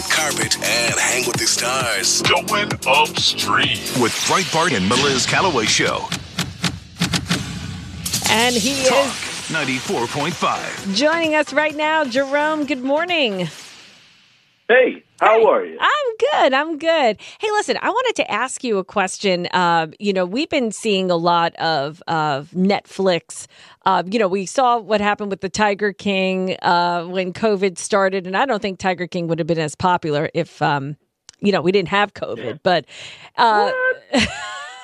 red carpet and hang with the stars. Going upstream with Breitbart and Meliz Callaway Show. And he Talk is 94.5. joining us right now. Jerome, good morning. Hey, how are you? I'm good. I'm good. Hey, listen, I wanted to ask you a question. Uh, you know, we've been seeing a lot of of Netflix. Uh, you know, we saw what happened with the Tiger King uh, when COVID started, and I don't think Tiger King would have been as popular if, um, you know, we didn't have COVID. But uh,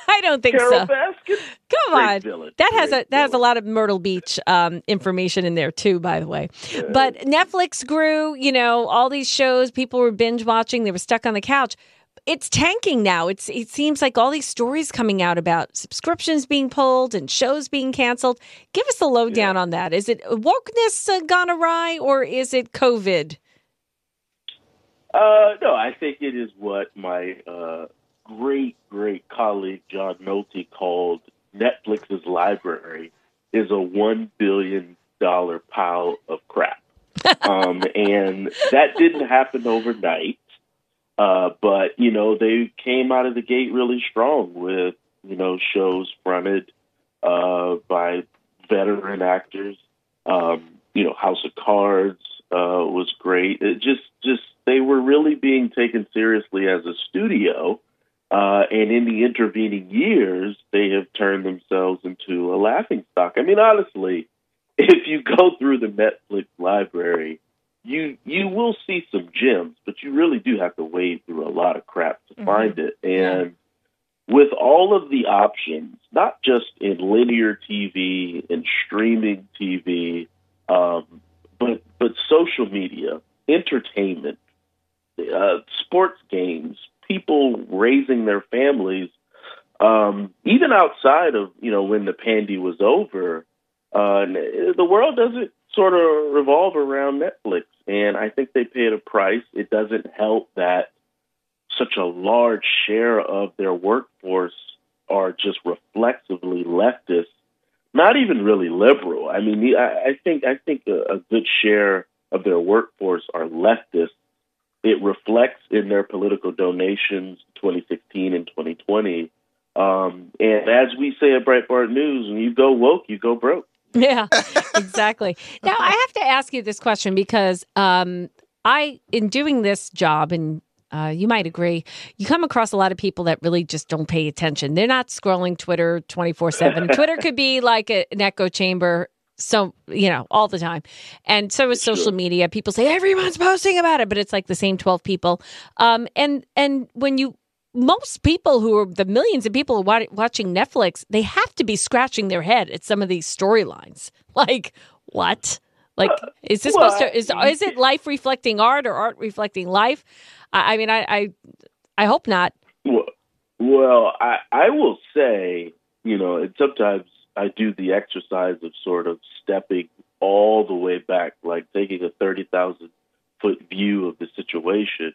I don't think Carol so. Baskin? Come on, villain. that has a that has a lot of Myrtle Beach um, information in there too, by the way. But Netflix grew, you know, all these shows. People were binge watching. They were stuck on the couch. It's tanking now. It's it seems like all these stories coming out about subscriptions being pulled and shows being canceled. Give us the lowdown on that. Is it wokeness uh, gone awry or is it COVID? Uh, no, I think it is what my uh, great, great colleague John Nolte called Netflix's library is a one billion dollar pile of crap. um, and that didn't happen overnight. Uh, but you know, they came out of the gate really strong with you know shows fronted uh, by veteran actors. Um, you know, House of Cards uh, was great. It just, just they were really being taken seriously as a studio. Uh, and in the intervening years, they have turned themselves into a laughing stock. I mean, honestly, if you go through the Netflix library, you you will see some gems, but you really do have to wade through a lot of crap to find it. And with all of the options, not just in linear TV and streaming TV, um, but but social media, entertainment, uh, sports games, people raising their families, um, even outside of you know when the pandy was over, uh, the world doesn't sort of revolve around Netflix, and I think they paid a price. It doesn't help that such a large share of their workforce are just reflexively leftist, not even really liberal. I mean, I, I think I think a, a good share of their workforce are leftist. It reflects in their political donations, 2016 and 2020. Um, and as we say at Breitbart News, when you go woke, you go broke. Yeah, exactly. Now I have to ask you this question because um, I, in doing this job, and uh, you might agree, you come across a lot of people that really just don't pay attention. They're not scrolling Twitter twenty four seven. Twitter could be like a, an echo chamber. So you know all the time, and so is social media. People say everyone's posting about it, but it's like the same twelve people. Um, and and when you most people who are the millions of people are watching Netflix, they have to be scratching their head at some of these storylines. Like, what? Like, is this well, supposed to is is it life reflecting art or art reflecting life? I, I mean, I, I I hope not. Well, well, I I will say, you know, and sometimes I do the exercise of sort of stepping all the way back, like taking a thirty thousand foot view of the situation.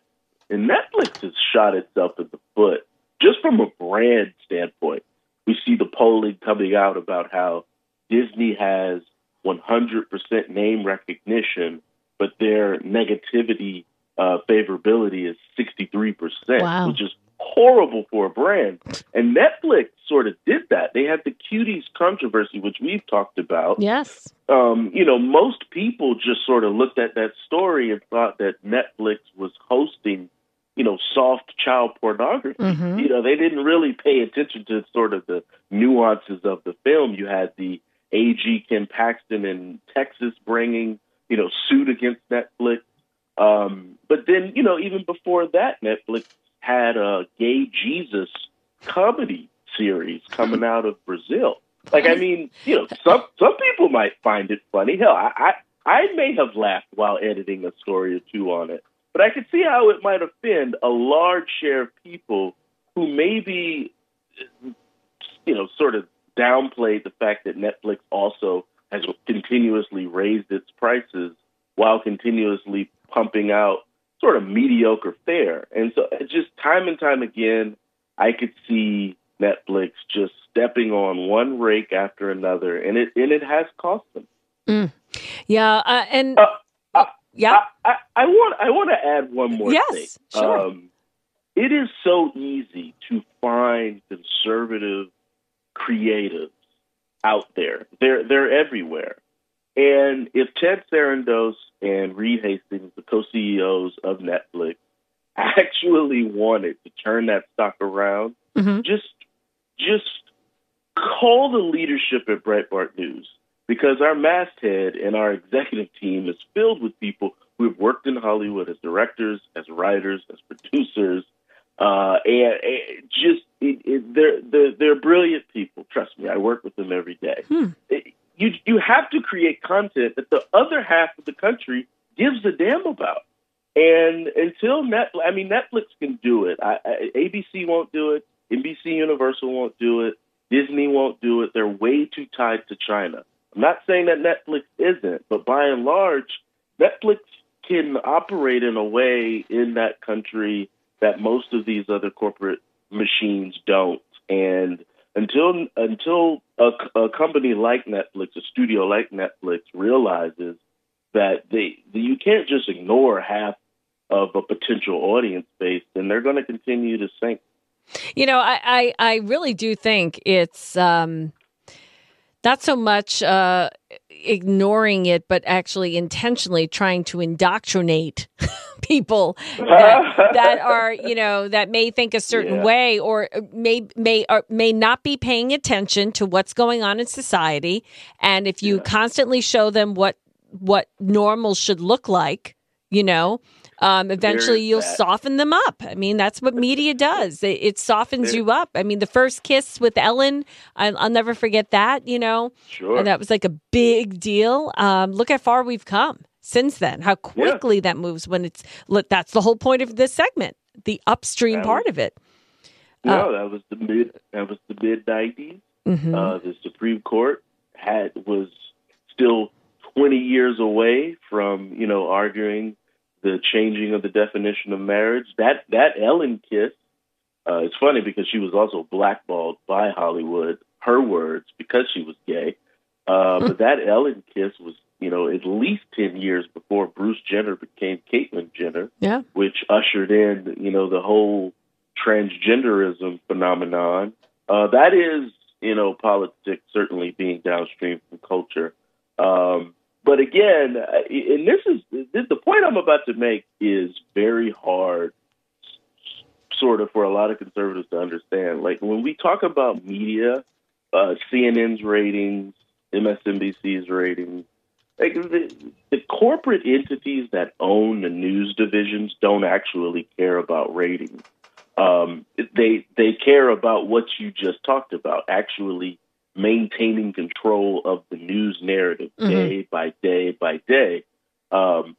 And Netflix has shot itself in the foot just from a brand standpoint. We see the polling coming out about how Disney has 100% name recognition, but their negativity uh, favorability is 63%, Wow. which is horrible for a brand. And Netflix sort of did that. They had the cuties controversy, which we've talked about. Yes. Um, you know, most people just sort of looked at that story and thought that Netflix was hosting, you know, soft child pornography. Mhm. You know, they didn't really pay attention to sort of the nuances of the film. You had the AG Ken Paxton in Texas bringing, you know, suit against Netflix. Um, but then, you know, even before that, Netflix had a gay Jesus comedy series coming out of Brazil. Like, I mean, you know, some some people might find it funny. Hell, I, I I may have laughed while editing a story or two on it, but I could see how it might offend a large share of people who maybe, you know, sort of downplayed the fact that Netflix also has continuously raised its prices while continuously pumping out sort of mediocre fare. And so just time and time again, I could see Netflix just stepping on one rake after another, and it and it has cost them. Yeah, uh, and Uh, uh, yeah. I, I, I want I want to add one more Yes, thing. sure. Um, it is so easy to find conservative creatives out there. They're they're everywhere. And if Ted Sarandos and Reed Hastings, the co-CEOs of Netflix, actually wanted to turn that stock around, Mhm. just just call the leadership at Breitbart News because our masthead and our executive team is filled with people who have worked in Hollywood as directors, as writers, as producers, uh, and, and just it, it, they're, they're they're brilliant people. Trust me, I work with them every day. Hmm. It- you you have to create content that the other half of the country gives a damn about. And until net, I mean, Netflix can do it. I, I, ABC won't do it. NBC Universal won't do it. Disney won't do it. They're way too tied to China. I'm not saying that Netflix isn't, but by and large, Netflix can operate in a way in that country that most of these other corporate machines don't. And until until a, a company like Netflix, a studio like Netflix, realizes that they you can't just ignore half of a potential audience base, then they're going to continue to sink. You know, I, I, I really do think it's um, not so much uh, ignoring it, but actually intentionally trying to indoctrinate people that, that are, you know, that may think a certain Yeah. way or may may or may not be paying attention to what's going on in society. And if you constantly show them what what normal should look like, you know, um, eventually you'll that. soften them up. I mean, that's what media does. It, it softens you up. I mean, the first kiss with Ellen, I'll, I'll never forget that. You know, Sure. and that was like a big deal. Um, look how far we've come since then. How quickly that moves when it's. look, That's the whole point of this segment, the upstream That part of it. no, that was the mid that was the mid 90s. Mhm. Uh, the Supreme Court had was still 20 years away from you know arguing the changing of the definition of marriage. That that Ellen kiss. Uh, it's funny because she was also blackballed by Hollywood. Her words because she was gay. Uh, but that Ellen kiss was you know at least 10 years before Bruce Jenner became Caitlyn Jenner yeah. which ushered in, you know, the whole transgenderism phenomenon. Uh, that is, you know, politics certainly being downstream from culture. Um, but again, and this is this, the point I'm about to make is very hard, sort of, for a lot of conservatives to understand. Like when we talk about media, uh, CNN's ratings, MSNBC's ratings, like the, the corporate entities that own the news divisions don't actually care about ratings. Um, they they care about what you just talked about, actually maintaining control of the news narrative Mhm. day by day by day. Um,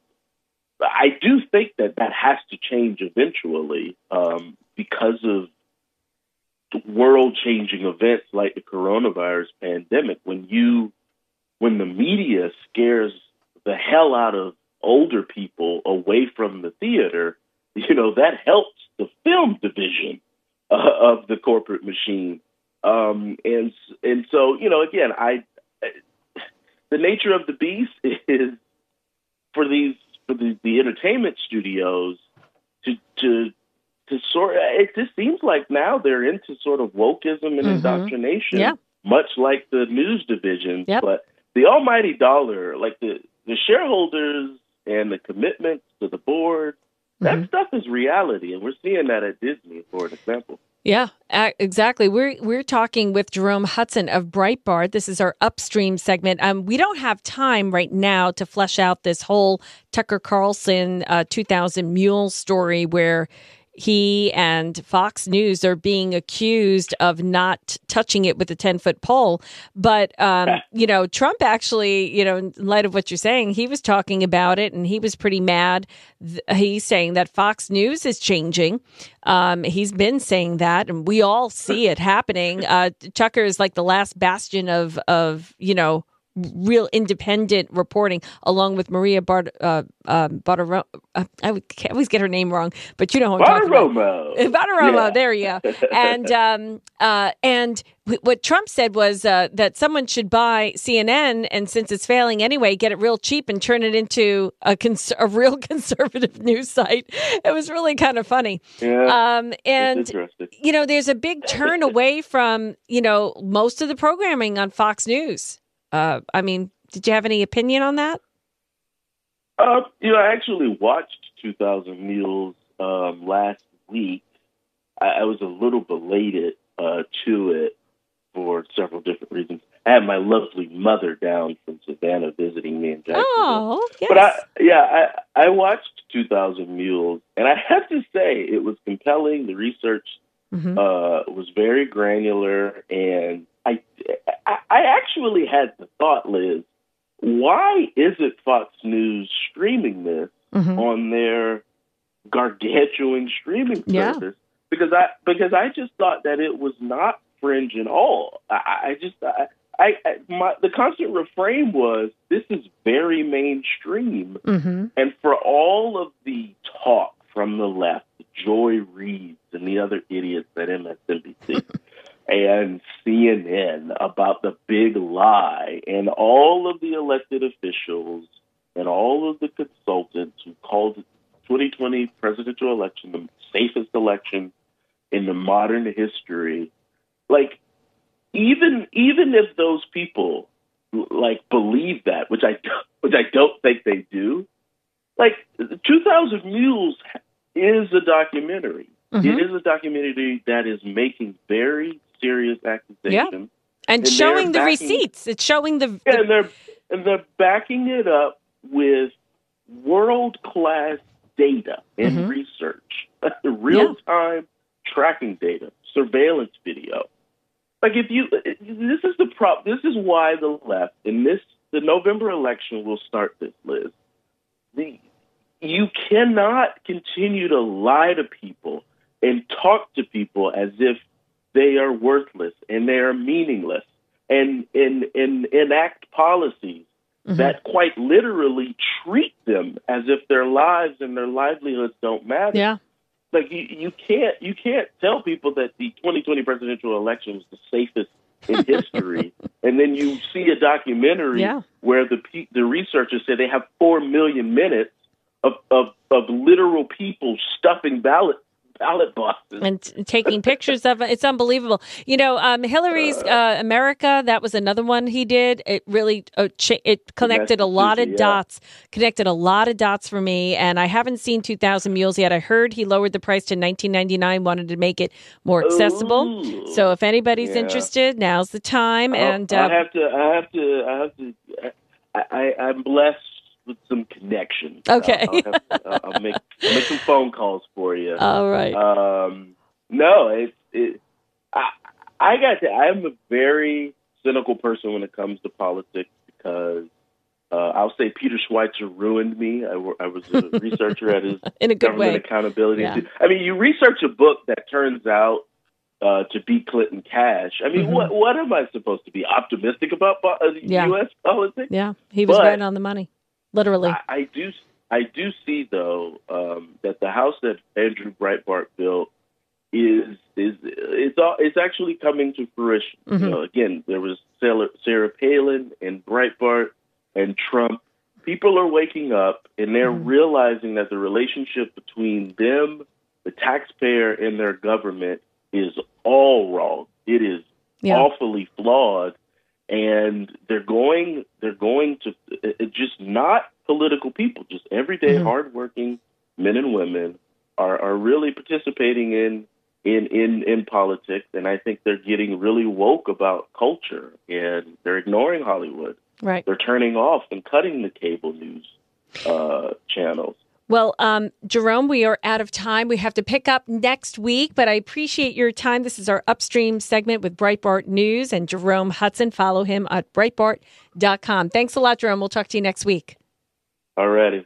I do think that that has to change eventually um, because of world changing events like the coronavirus pandemic. When you when the media scares the hell out of older people away from the theater, you know, that helps the film division uh, of the corporate machine. Um, and and so, you know, again, I the nature of the beast is for these for the, the entertainment studios to to to sort. It just seems like now they're into sort of wokeism and Mhm. indoctrination, Yeah. much like the news division. Yep. But the almighty dollar, like the the shareholders and the commitments to the board, that Mhm. stuff is reality, and we're seeing that at Disney, for an example. Yeah, exactly. We're we're talking with Jerome Hudson of Breitbart. This is our upstream segment. Um, we don't have time right now to flesh out this whole Tucker Carlson uh, 2000 Mule story where he and Fox News are being accused of not touching it with a 10 foot pole. But, um, you know, Trump actually, you know, in light of what you're saying, he was talking about it and he was pretty mad. He's saying that Fox News is changing. Um, he's been saying that, and we all see it happening. Uh, Tucker is like the last bastion of, of, you know, real independent reporting, along with Maria Bart, uh, uh, Bartiro- uh, I always get her name wrong, but you know who I'm talking about. Bartiromo. Bartiromo, Yeah. there you go. And um, uh, and wh- what Trump said was uh, that someone should buy CNN, and since it's failing anyway, get it real cheap and turn it into a cons- a real conservative news site. It was really kind of funny. Yeah, Um, and you know, there's a big turn away from you know most of the programming on Fox News. Uh, I mean, did you have any opinion on that? Uh, you know, I actually watched 2000 Mules um, last week. I, I was a little belated uh, to it for several different reasons. I had my lovely mother down from Savannah visiting me in Jacksonville. Oh, yes. But I, yeah, I, I watched 2000 Mules, and I have to say it was compelling. The research Mhm. uh, was very granular, and I, I, I actually had the thought, Liz, why isn't Fox News streaming this Mhm. on their gargantuan streaming Yeah. service? Because I because I just thought that it was not fringe at all. I, I just I, I, my the constant refrain was this is very mainstream, Mhm. and for all of the talk from the left, Joy Reids and the other idiots at MSNBC and CNN about the big lie, and all of the elected officials and all of the consultants who called the 2020 presidential election the safest election in the modern history, like even even if those people like believe that, which I which I don't think they do, like 2000 Mules is a documentary. Mhm. It is a documentary that is making very serious accusations. And, And showing the backing- receipts. It's showing the, Yeah, the and they're and they're backing it up with world class data and Mhm. research, real time tracking data, surveillance video. Like if you, this is the prop. This is why the left in this the November election will start this, Liz. The, you cannot continue to lie to people and talk to people as if they are worthless and they are meaningless and and, and enact policies Mhm. that quite literally treat them as if their lives and their livelihoods don't matter. yeah. Like you, you can't you can't tell people that the 2020 presidential election was the safest in history, and then you see a documentary Yeah. where the the researchers say they have four million minutes of of, of literal people stuffing ballot ballot boxes. and t- taking pictures of it. It's unbelievable. You know, um, Hillary's uh, America. That was another one he did. It really uh, cha- it connected a lot of dots. Connected a lot of dots for me. And I haven't seen Two Thousand Mules yet. I heard he lowered the price to nineteen ninety nine. Wanted to make it more accessible. Ooh. So if anybody's Yeah. interested, now's the time. I'll- and I uh, have to, I have to, I have to. I, I, I'm blessed with some connections. Okay. I'll, I'll, have to, I'll, make I'll make some phone calls for you. all right. Um, no, it's it. I I got to. I'm a very cynical person when it comes to politics because uh, I'll say Peter Schweizer ruined me. I, I was a researcher at his In a good government way. accountability. Yeah. I mean, you research a book that turns out uh, to beat Clinton Cash. I mean, Mhm. what what am I supposed to be optimistic about uh, Yeah. U.S. politics? Yeah, he was But- right on the money. Literally. I, I do I do see though um, that the house that Andrew Breitbart built is is it's all it's actually coming to fruition. Mhm. You know, again, there was Sarah, Sarah Palin and Breitbart and Trump. People are waking up and they're Mhm. realizing that the relationship between them, the taxpayer, and their government is all wrong. It is Yeah. awfully flawed and they're going they're going to it, just not political people just everyday Mhm. hardworking men and women are are really participating in in in in politics and i think they're getting really woke about culture and they're ignoring hollywood Right. they're turning off and cutting the cable news uh channels Well, um, Jerome, we are out of time. We have to pick up next week, but I appreciate your time. This is our upstream segment with Breitbart News and Jerome Hudson. Follow him at Breitbart.com. Thanks a lot, Jerome. We'll talk to you next week. already